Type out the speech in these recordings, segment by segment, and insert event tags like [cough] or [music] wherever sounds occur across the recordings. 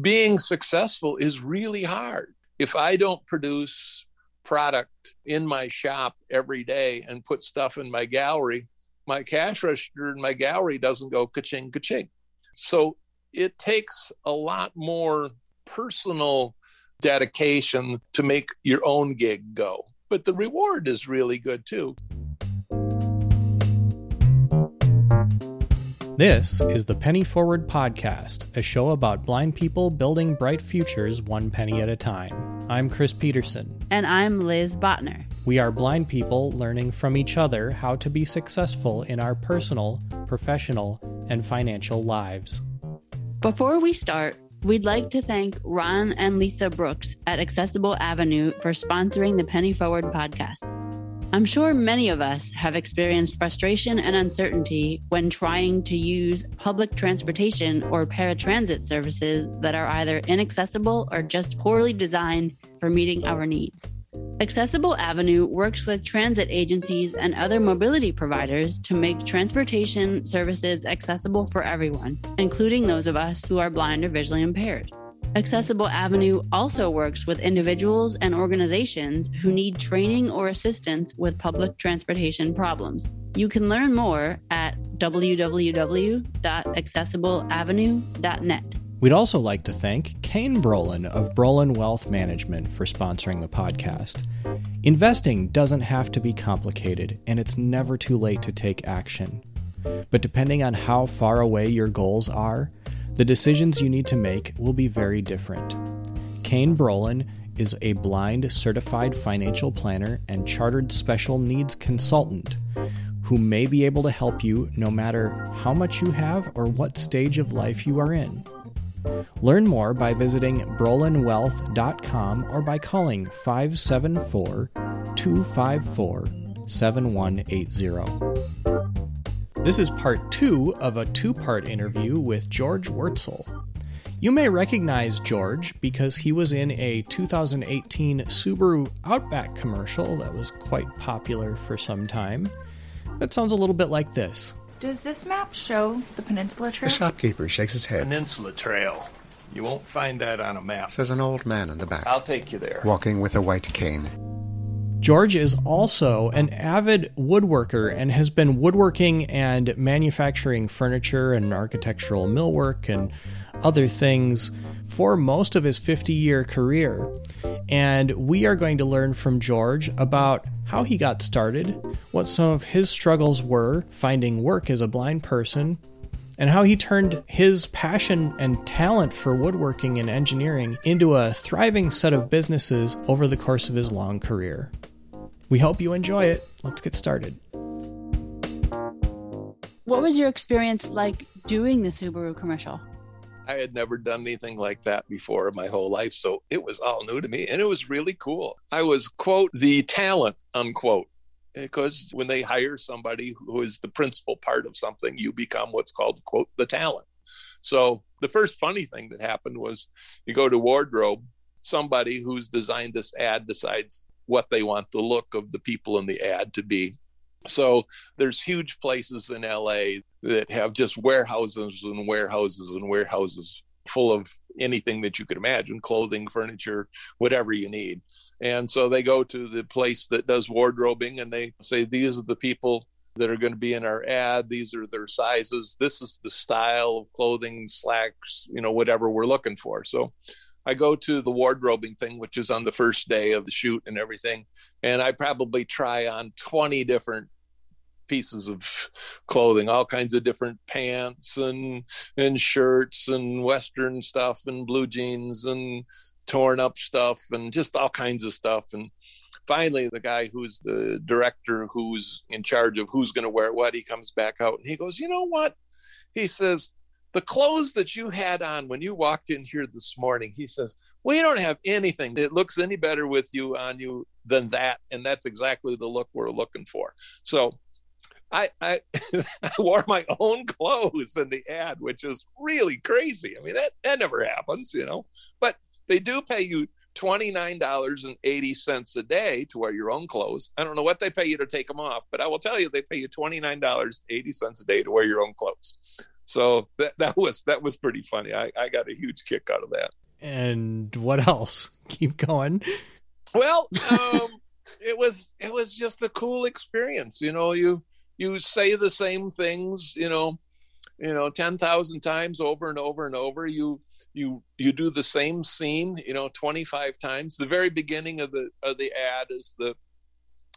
being successful is really hard. If I don't produce product in my shop every day and put stuff in my gallery, my cash register in my gallery doesn't go ka-ching, ka-ching. So it takes a lot more personal dedication to make your own gig go. But the reward is really good too. This is the Penny Forward Podcast, a show about blind people building bright futures one penny at a time. I'm Chris Peterson. And I'm Liz Botner. We are blind people learning from each other how to be successful in our personal, professional, and financial lives. Before we start, we'd like to thank Ron and Lisa Brooks at Accessible Avenue for sponsoring the Penny Forward podcast. I'm sure many of us have experienced frustration and uncertainty when trying to use public transportation or paratransit services that are either inaccessible or just poorly designed for meeting our needs. Accessible Avenue works with transit agencies and other mobility providers to make transportation services accessible for everyone, including those of us who are blind or visually impaired. Accessible Avenue also works with individuals and organizations who need training or assistance with public transportation problems. You can learn more at www.accessibleavenue.net. We'd also like to thank Kane Brolin of Brolin Wealth Management for sponsoring the podcast. Investing doesn't have to be complicated, and it's never too late to take action. But depending on how far away your goals are, the decisions you need to make will be very different. Kane Brolin is a blind certified financial planner and chartered special needs consultant who may be able to help you no matter how much you have or what stage of life you are in. Learn more by visiting brolinwealth.com or by calling 574 254 7180. This is part two of a two part interview with George Wurtzel. You may recognize George because he was in a 2018 Subaru Outback commercial that was quite popular for some time. That sounds a little bit like this. Does this map show the Peninsula Trail? The shopkeeper shakes his head. Peninsula Trail. You won't find that on a map. Says an old man in the back. I'll take you there. Walking with a white cane. George is also an avid woodworker and has been woodworking and manufacturing furniture and architectural millwork and other things for most of his 50 year career. And we are going to learn from George about how he got started, what some of his struggles were finding work as a blind person, and how he turned his passion and talent for woodworking and engineering into a thriving set of businesses over the course of his long career. We hope you enjoy it. Let's get started. What was your experience like doing the Subaru commercial? I had never done anything like that before in my whole life. So it was all new to me and it was really cool. I was, quote, the talent, unquote. Because when they hire somebody who is the principal part of something, you become what's called, quote, the talent. So the first funny thing that happened was you go to wardrobe, somebody who's designed this ad decides what they want the look of the people in the ad to be. So there's huge places in LA that have just warehouses and warehouses and warehouses full of anything that you could imagine clothing, furniture, whatever you need. And so they go to the place that does wardrobing and they say, These are the people that are going to be in our ad. These are their sizes. This is the style of clothing, slacks, you know, whatever we're looking for. So I go to the wardrobing thing, which is on the first day of the shoot and everything, and I probably try on 20 different pieces of clothing, all kinds of different pants and and shirts and western stuff and blue jeans and torn up stuff and just all kinds of stuff and finally the guy who's the director who's in charge of who's going to wear what he comes back out and he goes you know what he says the clothes that you had on when you walked in here this morning, he says, we don't have anything that looks any better with you on you than that. And that's exactly the look we're looking for. So I, I, [laughs] I wore my own clothes in the ad, which is really crazy. I mean, that, that never happens, you know, but they do pay you $29.80 a day to wear your own clothes. I don't know what they pay you to take them off, but I will tell you they pay you $29.80 a day to wear your own clothes. So that, that was that was pretty funny. I, I got a huge kick out of that. And what else? [laughs] Keep going. Well, um, [laughs] it was it was just a cool experience. You know, you you say the same things. You know, you know, ten thousand times over and over and over. You you you do the same scene. You know, twenty five times. The very beginning of the of the ad is the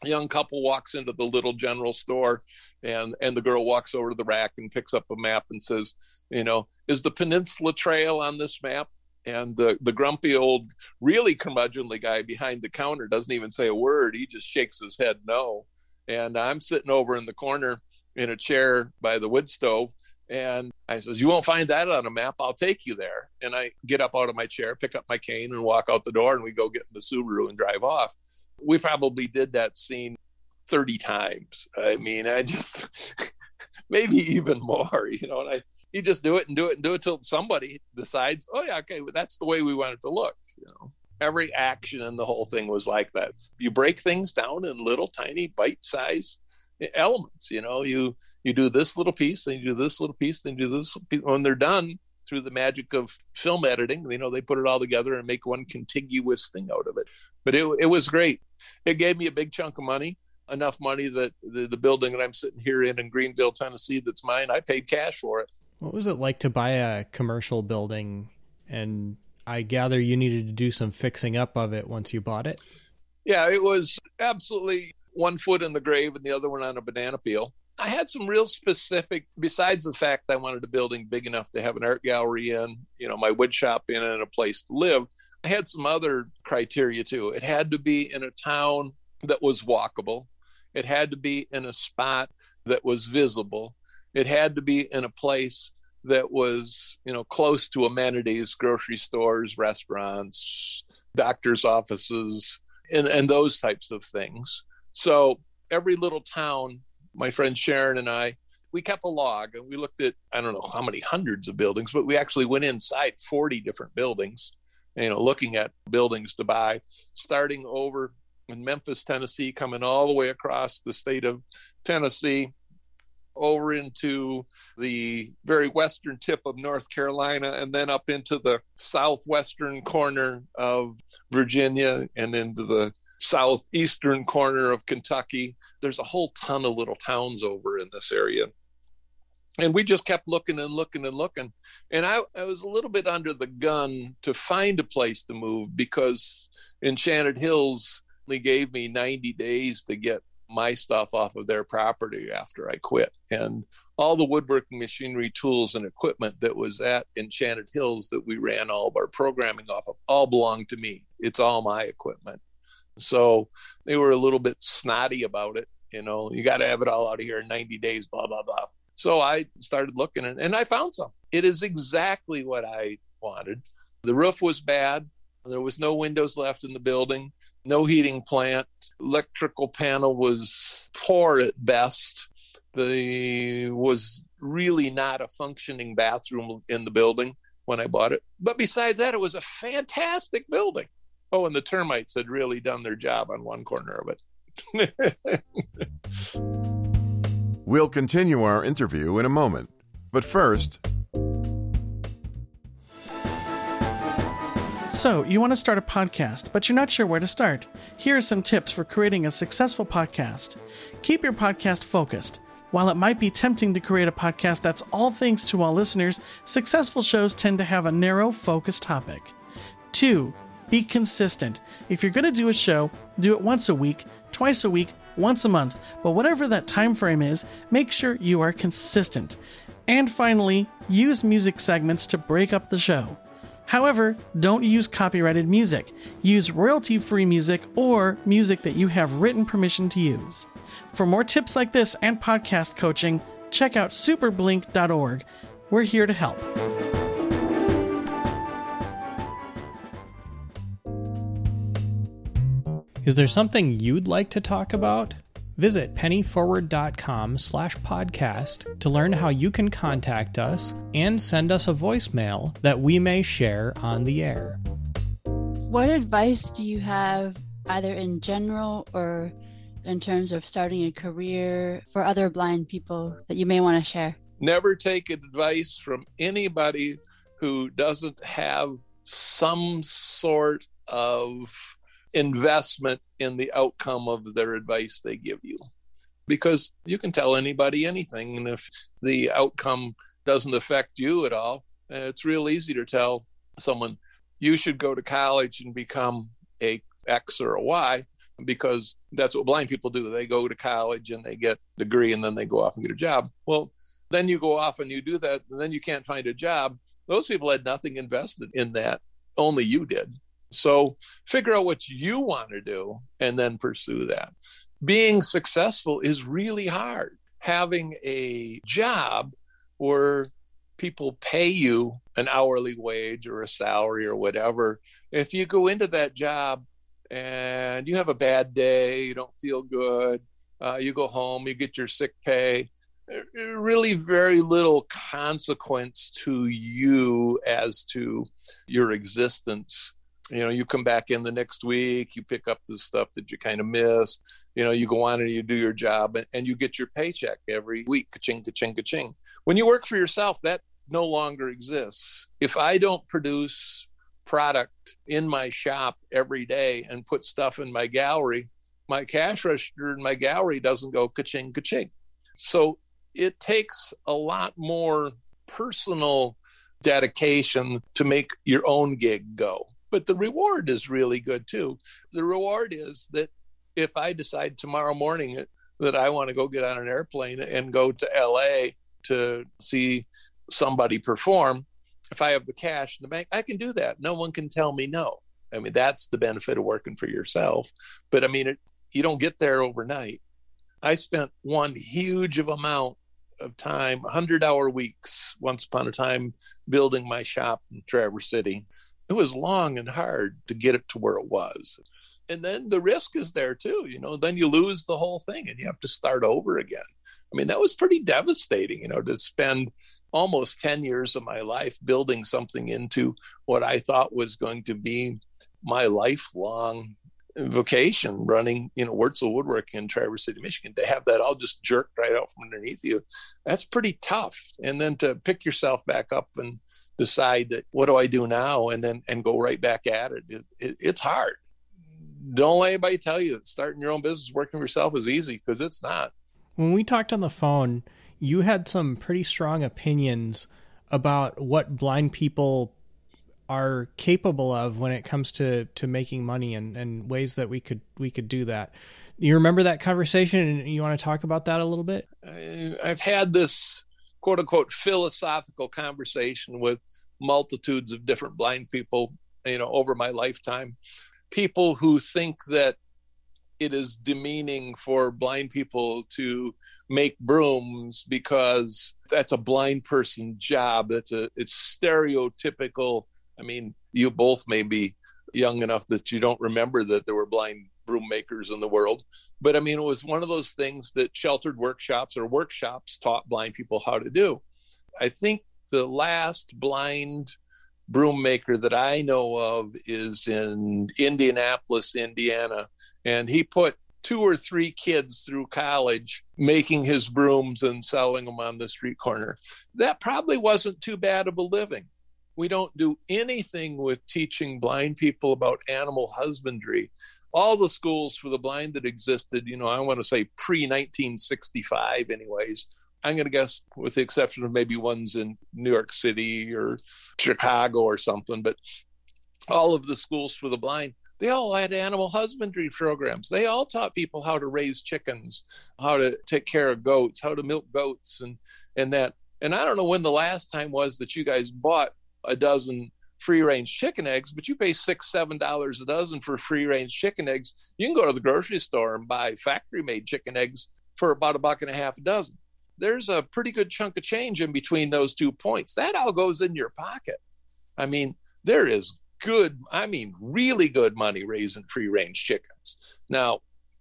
young couple walks into the little general store and and the girl walks over to the rack and picks up a map and says you know is the peninsula trail on this map and the the grumpy old really curmudgeonly guy behind the counter doesn't even say a word he just shakes his head no and i'm sitting over in the corner in a chair by the wood stove and I says, You won't find that on a map. I'll take you there. And I get up out of my chair, pick up my cane, and walk out the door, and we go get in the Subaru and drive off. We probably did that scene 30 times. I mean, I just, [laughs] maybe even more, you know, and I, you just do it and do it and do it till somebody decides, oh, yeah, okay, well, that's the way we want it to look, you know. Every action in the whole thing was like that. You break things down in little tiny bite size elements, you know, you, you do this little piece, then you do this little piece, then you do this. When they're done, through the magic of film editing, you know, they put it all together and make one contiguous thing out of it. But it, it was great. It gave me a big chunk of money enough money that the, the building that I'm sitting here in in Greeneville, Tennessee, that's mine, I paid cash for it. What was it like to buy a commercial building? And I gather you needed to do some fixing up of it once you bought it. Yeah, it was absolutely one foot in the grave and the other one on a banana peel. I had some real specific, besides the fact I wanted a building big enough to have an art gallery in, you know, my wood shop in, and a place to live. I had some other criteria too. It had to be in a town that was walkable. It had to be in a spot that was visible. It had to be in a place that was, you know, close to amenities, grocery stores, restaurants, doctors' offices, and, and those types of things. So every little town, my friend Sharon and I, we kept a log and we looked at, I don't know how many hundreds of buildings, but we actually went inside 40 different buildings, you know, looking at buildings to buy, starting over in Memphis, Tennessee, coming all the way across the state of Tennessee over into the very western tip of North Carolina and then up into the southwestern corner of Virginia and into the southeastern corner of Kentucky. There's a whole ton of little towns over in this area. And we just kept looking and looking and looking. And I, I was a little bit under the gun to find a place to move because Enchanted Hills only gave me 90 days to get my stuff off of their property after I quit. And all the woodworking machinery, tools, and equipment that was at Enchanted Hills that we ran all of our programming off of all belonged to me. It's all my equipment. So they were a little bit snotty about it. You know, you got to have it all out of here in 90 days, blah, blah, blah. So I started looking and, and I found some. It is exactly what I wanted. The roof was bad. There was no windows left in the building, no heating plant. Electrical panel was poor at best. The was really not a functioning bathroom in the building when I bought it. But besides that, it was a fantastic building. Oh, and the termites had really done their job on one corner of it. [laughs] we'll continue our interview in a moment. But first, So, you want to start a podcast, but you're not sure where to start? Here are some tips for creating a successful podcast. Keep your podcast focused. While it might be tempting to create a podcast that's all things to all listeners, successful shows tend to have a narrow, focused topic. 2. Be consistent. If you're going to do a show, do it once a week, twice a week, once a month, but whatever that time frame is, make sure you are consistent. And finally, use music segments to break up the show. However, don't use copyrighted music. Use royalty free music or music that you have written permission to use. For more tips like this and podcast coaching, check out superblink.org. We're here to help. Is there something you'd like to talk about? Visit pennyforward.com slash podcast to learn how you can contact us and send us a voicemail that we may share on the air. What advice do you have, either in general or in terms of starting a career for other blind people that you may want to share? Never take advice from anybody who doesn't have some sort of investment in the outcome of their advice they give you. Because you can tell anybody anything, and if the outcome doesn't affect you at all, it's real easy to tell someone you should go to college and become a X or a Y because that's what blind people do. They go to college and they get a degree and then they go off and get a job. Well, then you go off and you do that and then you can't find a job. Those people had nothing invested in that. Only you did. So figure out what you want to do and then pursue that. Being successful is really hard. Having a job where people pay you an hourly wage or a salary or whatever, if you go into that job and you have a bad day, you don't feel good, uh, you go home, you get your sick pay, really very little consequence to you as to your existence you know you come back in the next week you pick up the stuff that you kind of missed you know you go on and you do your job and, and you get your paycheck every week ka-ching ka-ching ka-ching. When you work for yourself that no longer exists. If i don't produce product in my shop every day and put stuff in my gallery my cash register in my gallery doesn't go ka-ching ka-ching. So it takes a lot more personal dedication to make your own gig go. But the reward is really good too. The reward is that if I decide tomorrow morning that I want to go get on an airplane and go to LA to see somebody perform, if I have the cash in the bank, I can do that. No one can tell me no. I mean, that's the benefit of working for yourself. But I mean, it, you don't get there overnight. I spent one huge of amount of time, 100 hour weeks, once upon a time, building my shop in Traverse City. It was long and hard to get it to where it was. And then the risk is there too, you know, then you lose the whole thing and you have to start over again. I mean, that was pretty devastating, you know, to spend almost 10 years of my life building something into what I thought was going to be my lifelong vocation running, you know, Wurtzel Woodwork in Traverse City, Michigan, to have that all just jerked right out from underneath you, that's pretty tough. And then to pick yourself back up and decide that what do I do now, and then and go right back at it, it, it it's hard. Don't let anybody tell you that starting your own business, working for yourself is easy because it's not. When we talked on the phone, you had some pretty strong opinions about what blind people are capable of when it comes to to making money and and ways that we could we could do that. You remember that conversation, and you want to talk about that a little bit? Uh, I've had this quote unquote philosophical conversation with multitudes of different blind people, you know, over my lifetime. People who think that it is demeaning for blind people to make brooms because that's a blind person job. That's a it's stereotypical I mean, you both may be young enough that you don't remember that there were blind broom makers in the world. But I mean, it was one of those things that sheltered workshops or workshops taught blind people how to do. I think the last blind broom maker that I know of is in Indianapolis, Indiana. And he put two or three kids through college making his brooms and selling them on the street corner. That probably wasn't too bad of a living we don't do anything with teaching blind people about animal husbandry. All the schools for the blind that existed, you know, I want to say pre 1965, anyways. I'm going to guess, with the exception of maybe ones in New York City or Chicago or something, but all of the schools for the blind, they all had animal husbandry programs. They all taught people how to raise chickens, how to take care of goats, how to milk goats, and and that. And I don't know when the last time was that you guys bought a dozen free range chicken eggs, but you pay six, seven dollars a dozen for free range chicken eggs. You can go to the grocery store and buy factory made chicken eggs for about a buck and a half a dozen. There's a pretty good chunk of change in between those two points. That all goes in your pocket. I mean, there is good, I mean, really good money raising free range chickens. Now,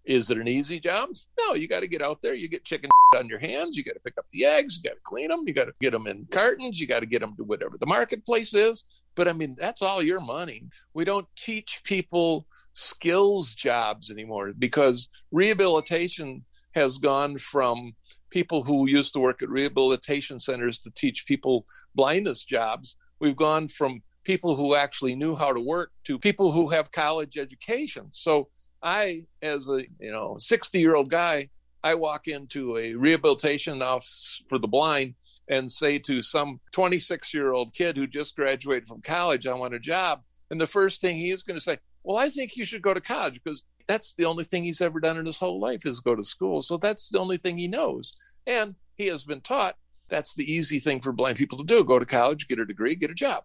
is it an easy job? No, you got to get out there. You get chicken [laughs] on your hands. You got to pick up the eggs. You got to clean them. You got to get them in cartons. You got to get them to whatever the marketplace is. But I mean, that's all your money. We don't teach people skills jobs anymore because rehabilitation has gone from people who used to work at rehabilitation centers to teach people blindness jobs. We've gone from people who actually knew how to work to people who have college education. So I, as a you know 60 year old guy, I walk into a rehabilitation office for the blind and say to some 26 year old kid who just graduated from college, I want a job. And the first thing he is going to say, Well, I think you should go to college because that's the only thing he's ever done in his whole life is go to school. So that's the only thing he knows. And he has been taught that's the easy thing for blind people to do go to college, get a degree, get a job.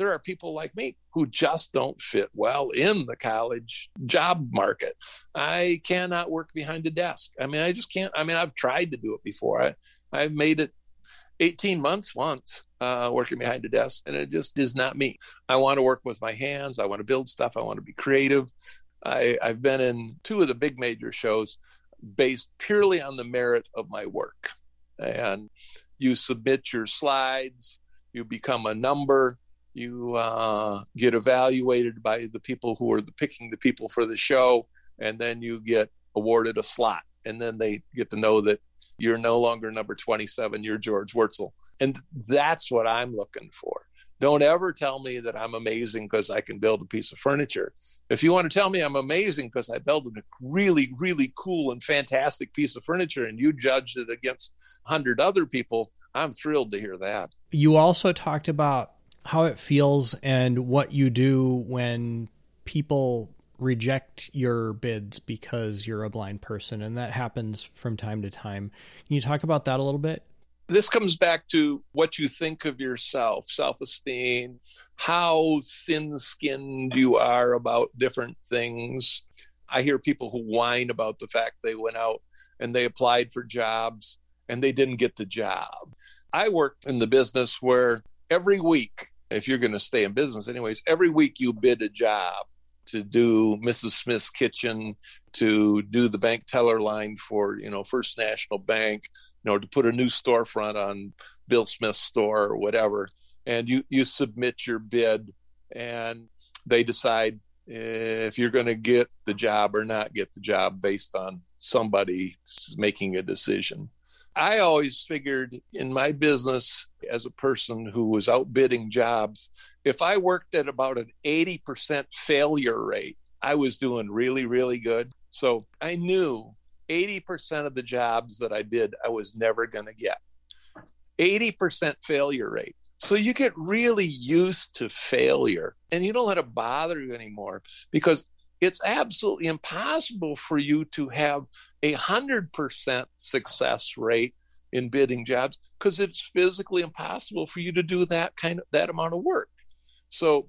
There are people like me who just don't fit well in the college job market. I cannot work behind a desk. I mean, I just can't. I mean, I've tried to do it before. I, I've made it 18 months once uh, working behind a desk, and it just is not me. I want to work with my hands. I want to build stuff. I want to be creative. I, I've been in two of the big major shows based purely on the merit of my work. And you submit your slides, you become a number, you uh, get evaluated by the people who are the, picking the people for the show, and then you get awarded a slot. And then they get to know that you're no longer number 27, you're George Wurtzel. And that's what I'm looking for. Don't ever tell me that I'm amazing because I can build a piece of furniture. If you want to tell me I'm amazing because I built a really, really cool and fantastic piece of furniture and you judged it against 100 other people, I'm thrilled to hear that. You also talked about how it feels and what you do when people reject your bids because you're a blind person and that happens from time to time. Can you talk about that a little bit? this comes back to what you think of yourself, self esteem, how thin skinned you are about different things. I hear people who whine about the fact they went out and they applied for jobs and they didn't get the job. I worked in the business where every week, if you're going to stay in business, anyways, every week you bid a job to do Mrs. Smith's kitchen, to do the bank teller line for you know First National Bank, you know to put a new storefront on Bill Smith's store or whatever, and you you submit your bid, and they decide if you're going to get the job or not get the job based on somebody making a decision. I always figured in my business as a person who was outbidding jobs, if I worked at about an 80% failure rate, I was doing really, really good. So I knew 80% of the jobs that I bid, I was never going to get. 80% failure rate. So you get really used to failure and you don't let it bother you anymore because it's absolutely impossible for you to have a 100% success rate in bidding jobs because it's physically impossible for you to do that kind of that amount of work. So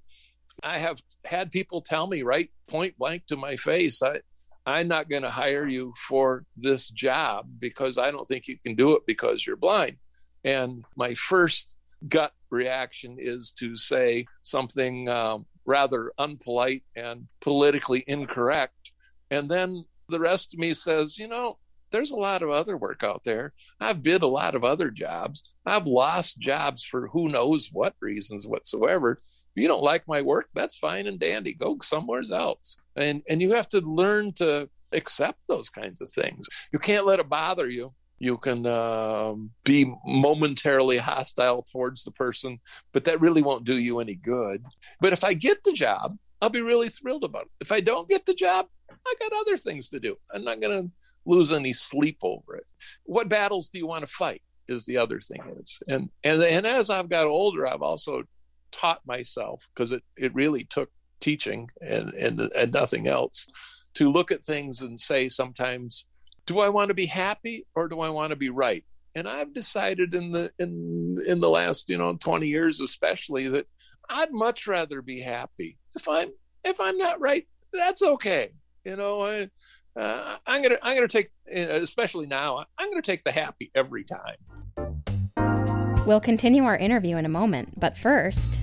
i have had people tell me right point blank to my face i i'm not going to hire you for this job because i don't think you can do it because you're blind. And my first gut reaction is to say something um, rather unpolite and politically incorrect. And then the rest of me says, you know, there's a lot of other work out there. I've bid a lot of other jobs. I've lost jobs for who knows what reasons whatsoever. If you don't like my work, that's fine and dandy. Go somewhere else. And and you have to learn to accept those kinds of things. You can't let it bother you you can uh, be momentarily hostile towards the person, but that really won't do you any good. But if I get the job, I'll be really thrilled about it. If I don't get the job, I got other things to do. I'm not going to lose any sleep over it. What battles do you want to fight? Is the other thing is, and and and as I've got older, I've also taught myself because it it really took teaching and and and nothing else to look at things and say sometimes do I want to be happy or do I want to be right? And I've decided in the in in the last you know 20 years especially that I'd much rather be happy. If I'm if I'm not right, that's okay. You know, I, uh, I'm gonna I'm gonna take especially now I'm gonna take the happy every time. We'll continue our interview in a moment, but first.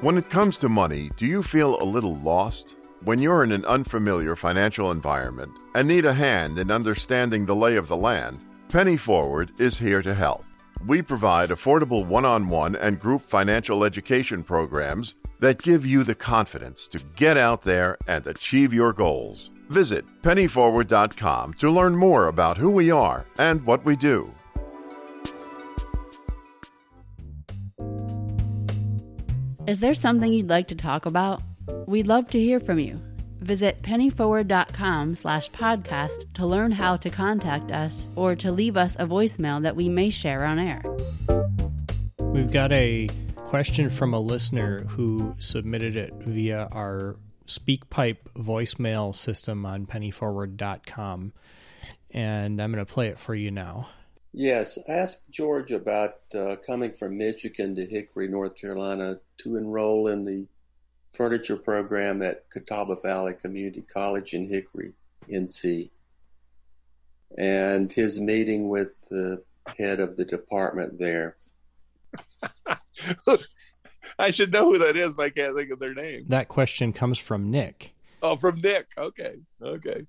When it comes to money, do you feel a little lost? When you're in an unfamiliar financial environment and need a hand in understanding the lay of the land, Penny Forward is here to help. We provide affordable one on one and group financial education programs that give you the confidence to get out there and achieve your goals. Visit pennyforward.com to learn more about who we are and what we do. Is there something you'd like to talk about? We'd love to hear from you. Visit pennyforward.com slash podcast to learn how to contact us or to leave us a voicemail that we may share on air. We've got a question from a listener who submitted it via our SpeakPipe voicemail system on pennyforward.com. And I'm going to play it for you now. Yes, ask George about uh, coming from Michigan to Hickory, North Carolina to enroll in the furniture program at Catawba Valley Community College in Hickory, NC. And his meeting with the head of the department there. [laughs] I should know who that is. But I can't think of their name. That question comes from Nick. Oh, from Nick. Okay. Okay.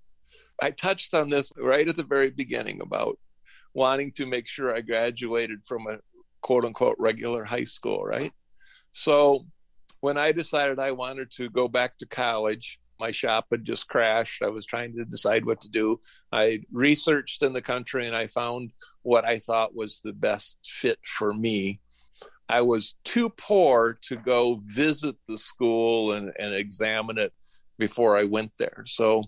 I touched on this right at the very beginning about wanting to make sure I graduated from a quote unquote regular high school, right? So when I decided I wanted to go back to college, my shop had just crashed. I was trying to decide what to do. I researched in the country and I found what I thought was the best fit for me. I was too poor to go visit the school and, and examine it before I went there. So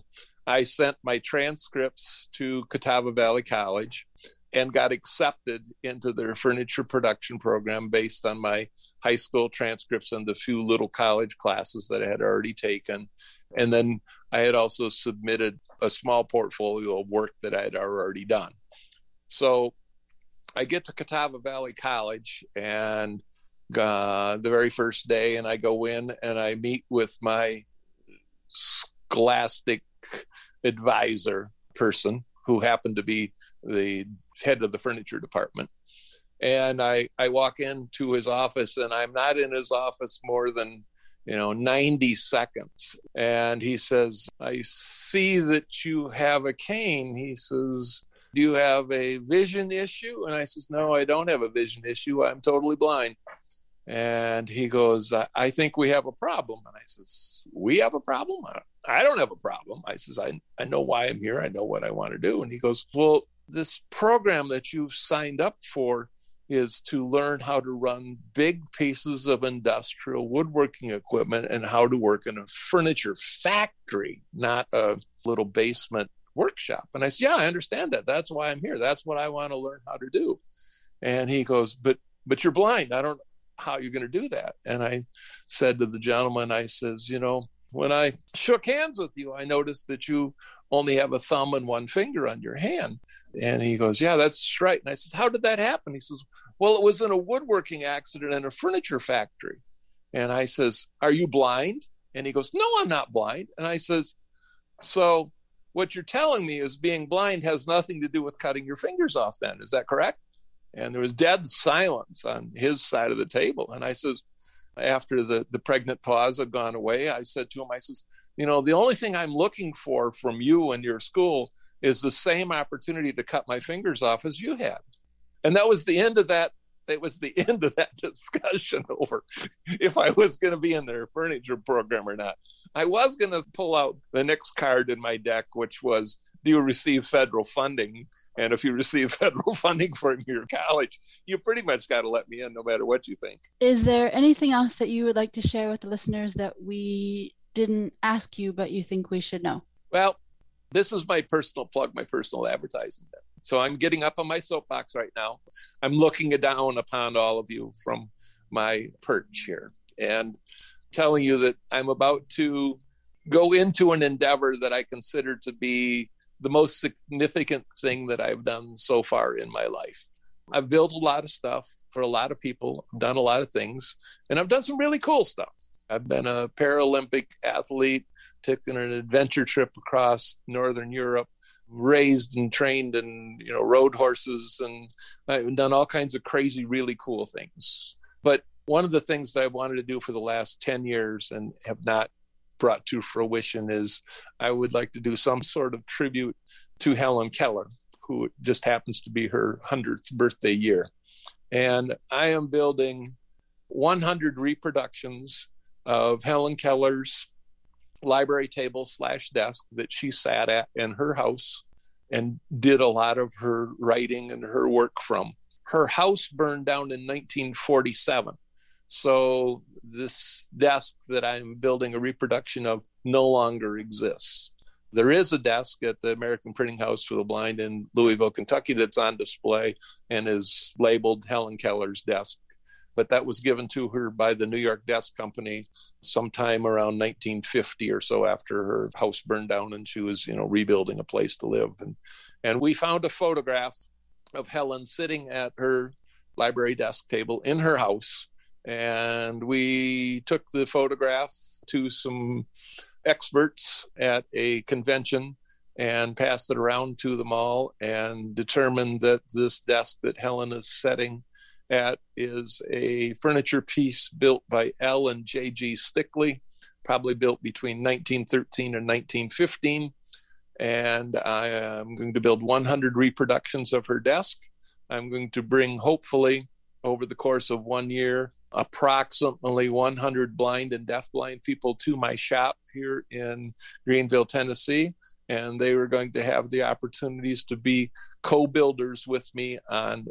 I sent my transcripts to Catawba Valley College and got accepted into their furniture production program based on my high school transcripts and the few little college classes that I had already taken. And then I had also submitted a small portfolio of work that I had already done. So I get to Catawba Valley College and uh, the very first day, and I go in and I meet with my scholastic [laughs] advisor person who happened to be the head of the furniture department. And I, I walk into his office and I'm not in his office more than, you know, 90 seconds. And he says, I see that you have a cane. He says, Do you have a vision issue? And I says, No, I don't have a vision issue. I'm totally blind. And he goes, I, I think we have a problem. And I says, We have a problem? I don't have a problem. I says, I, I know why I'm here. I know what I want to do. And he goes, Well, this program that you've signed up for is to learn how to run big pieces of industrial woodworking equipment and how to work in a furniture factory, not a little basement workshop. And I said, Yeah, I understand that. That's why I'm here. That's what I want to learn how to do. And he goes, But but you're blind. I don't how you're going to do that. And I said to the gentleman, I says, you know, when I shook hands with you, I noticed that you only have a thumb and one finger on your hand. And he goes, Yeah, that's right. And I said, How did that happen? He says, Well, it was in a woodworking accident in a furniture factory. And I says, Are you blind? And he goes, No, I'm not blind. And I says, So what you're telling me is being blind has nothing to do with cutting your fingers off, then. Is that correct? And there was dead silence on his side of the table. And I says, after the, the pregnant pause had gone away, I said to him, I says, you know, the only thing I'm looking for from you and your school is the same opportunity to cut my fingers off as you had. And that was the end of that. It was the [laughs] end of that discussion [laughs] over if I was going to be in their furniture program or not. I was going to pull out the next card in my deck, which was, do you receive federal funding? And if you receive [laughs] federal funding from your college, you pretty much got to let me in no matter what you think. Is there anything else that you would like to share with the listeners that we didn't ask you, but you think we should know? Well, this is my personal plug, my personal advertising. So I'm getting up on my soapbox right now. I'm looking down upon all of you from my perch here and telling you that I'm about to go into an endeavor that I consider to be the most significant thing that I've done so far in my life. I've built a lot of stuff for a lot of people, done a lot of things, and I've done some really cool stuff. I've been a Paralympic athlete, taken an adventure trip across Northern Europe, raised and trained and you know rode horses, and I've done all kinds of crazy, really cool things. But one of the things that I wanted to do for the last 10 years and have not brought to fruition is I would like to do some sort of tribute to Helen Keller, who just happens to be her 100th birthday year. And I am building 100 reproductions of Helen Keller's library table slash desk that she sat at in her house and did a lot of her writing and her work from. Her house burned down in 1947. So this desk that I'm building a reproduction of no longer exists. There is a desk at the American Printing House for the Blind in Louisville, Kentucky that's on display and is labeled Helen Keller's desk. But that was given to her by the New York Desk Company sometime around 1950 or so after her house burned down and she was, you know, rebuilding a place to live. And and we found a photograph of Helen sitting at her library desk table in her house and we took the photograph to some experts at a convention and passed it around to them all and determined that this desk that Helen is setting at is a furniture piece built by L and J.G. Stickley, probably built between 1913 and 1915. And I am going to build 100 reproductions of her desk. I'm going to bring, hopefully, over the course of one year, approximately 100 blind and deafblind people to my shop here in Greeneville, Tennessee. And they were going to have the opportunities to be co builders with me on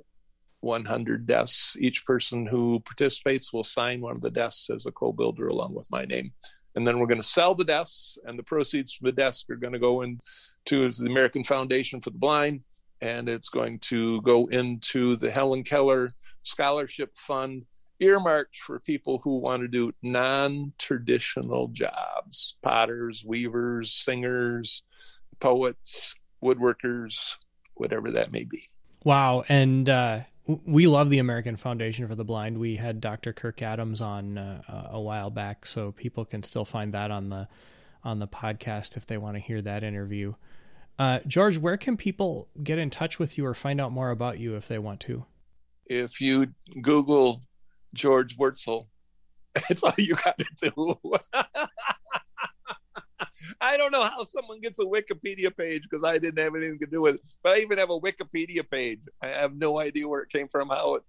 100 desks. Each person who participates will sign one of the desks as a co builder along with my name. And then we're going to sell the desks, and the proceeds from the desk are going to go into the American Foundation for the Blind, and it's going to go into the Helen Keller Scholarship Fund earmarked for people who want to do non-traditional jobs potters weavers singers poets woodworkers whatever that may be. Wow. And uh, we love the american foundation for the blind. We had dr kirk adams on uh, a while back so people can still find that on the on the podcast if they want to hear that interview. Uh, george where can people get in touch with you or find out more about you if they want to? If you google George Wurtzel. [laughs] That's all you got to do. [laughs] I don't know how someone gets a Wikipedia page because I didn't have anything to do with it. But I even have a Wikipedia page. I have no idea where it came from, how it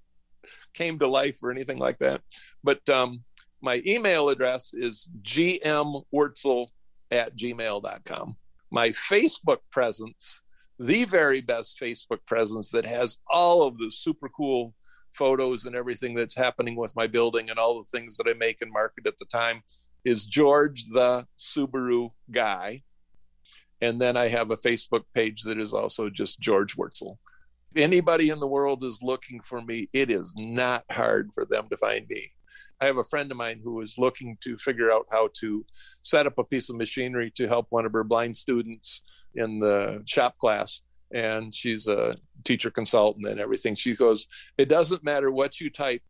came to life, or anything like that. But um, my email address is gmwurtzel at gmail.com. My Facebook presence, the very best Facebook presence that has all of the super cool photos and everything that's happening with my building and all the things that I make and market at the time is George the Subaru guy. And then I have a Facebook page that is also just George Wurtzel. If anybody in the world is looking for me, it is not hard for them to find me. I have a friend of mine who is looking to figure out how to set up a piece of machinery to help one of her blind students in the shop class and she's a teacher consultant and everything. She goes, It doesn't matter what you type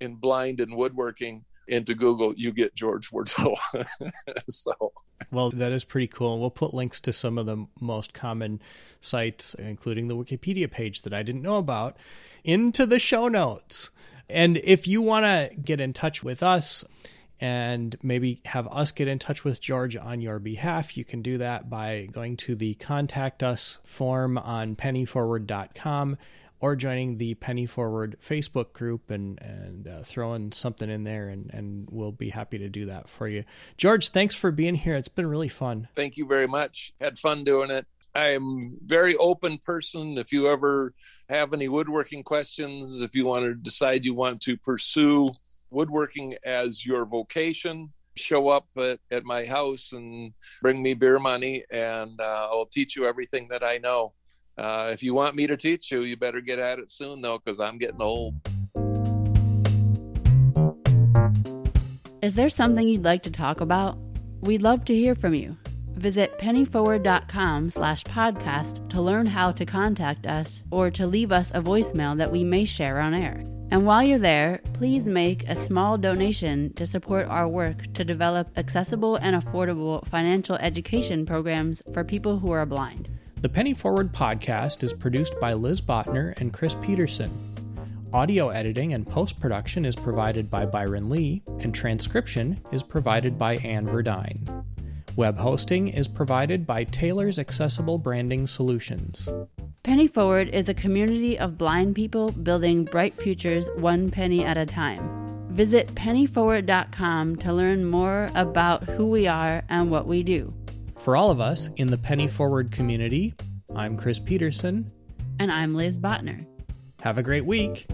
in blind and woodworking into Google, you get George Wurtzel. [laughs] so, well, that is pretty cool. We'll put links to some of the most common sites, including the Wikipedia page that I didn't know about, into the show notes. And if you want to get in touch with us, and maybe have us get in touch with George on your behalf, you can do that by going to the contact us form on pennyforward.com or joining the Penny Forward Facebook group and, and uh, throwing something in there, and, and we'll be happy to do that for you. George, thanks for being here. It's been really fun. Thank you very much. Had fun doing it. I'm very open person. If you ever have any woodworking questions, if you want to decide you want to pursue woodworking as your vocation, show up at, at my house and bring me beer money, and uh, I'll teach you everything that I know. Uh, if you want me to teach you, you better get at it soon, though, because I'm getting old. Is there something you'd like to talk about? We'd love to hear from you. Visit pennyforward.com slash podcast to learn how to contact us or to leave us a voicemail that we may share on air. And while you're there, please make a small donation to support our work to develop accessible and affordable financial education programs for people who are blind. The Penny Forward podcast is produced by Liz Botner and Chris Peterson. Audio editing and post production is provided by Byron Lee, and transcription is provided by Anne Verdine. Web hosting is provided by Taylor's Accessible Branding Solutions. Penny Forward is a community of blind people building bright futures one penny at a time. Visit pennyforward.com to learn more about who we are and what we do. For all of us in the Penny Forward community, I'm Chris Peterson. And I'm Liz Botner. Have a great week.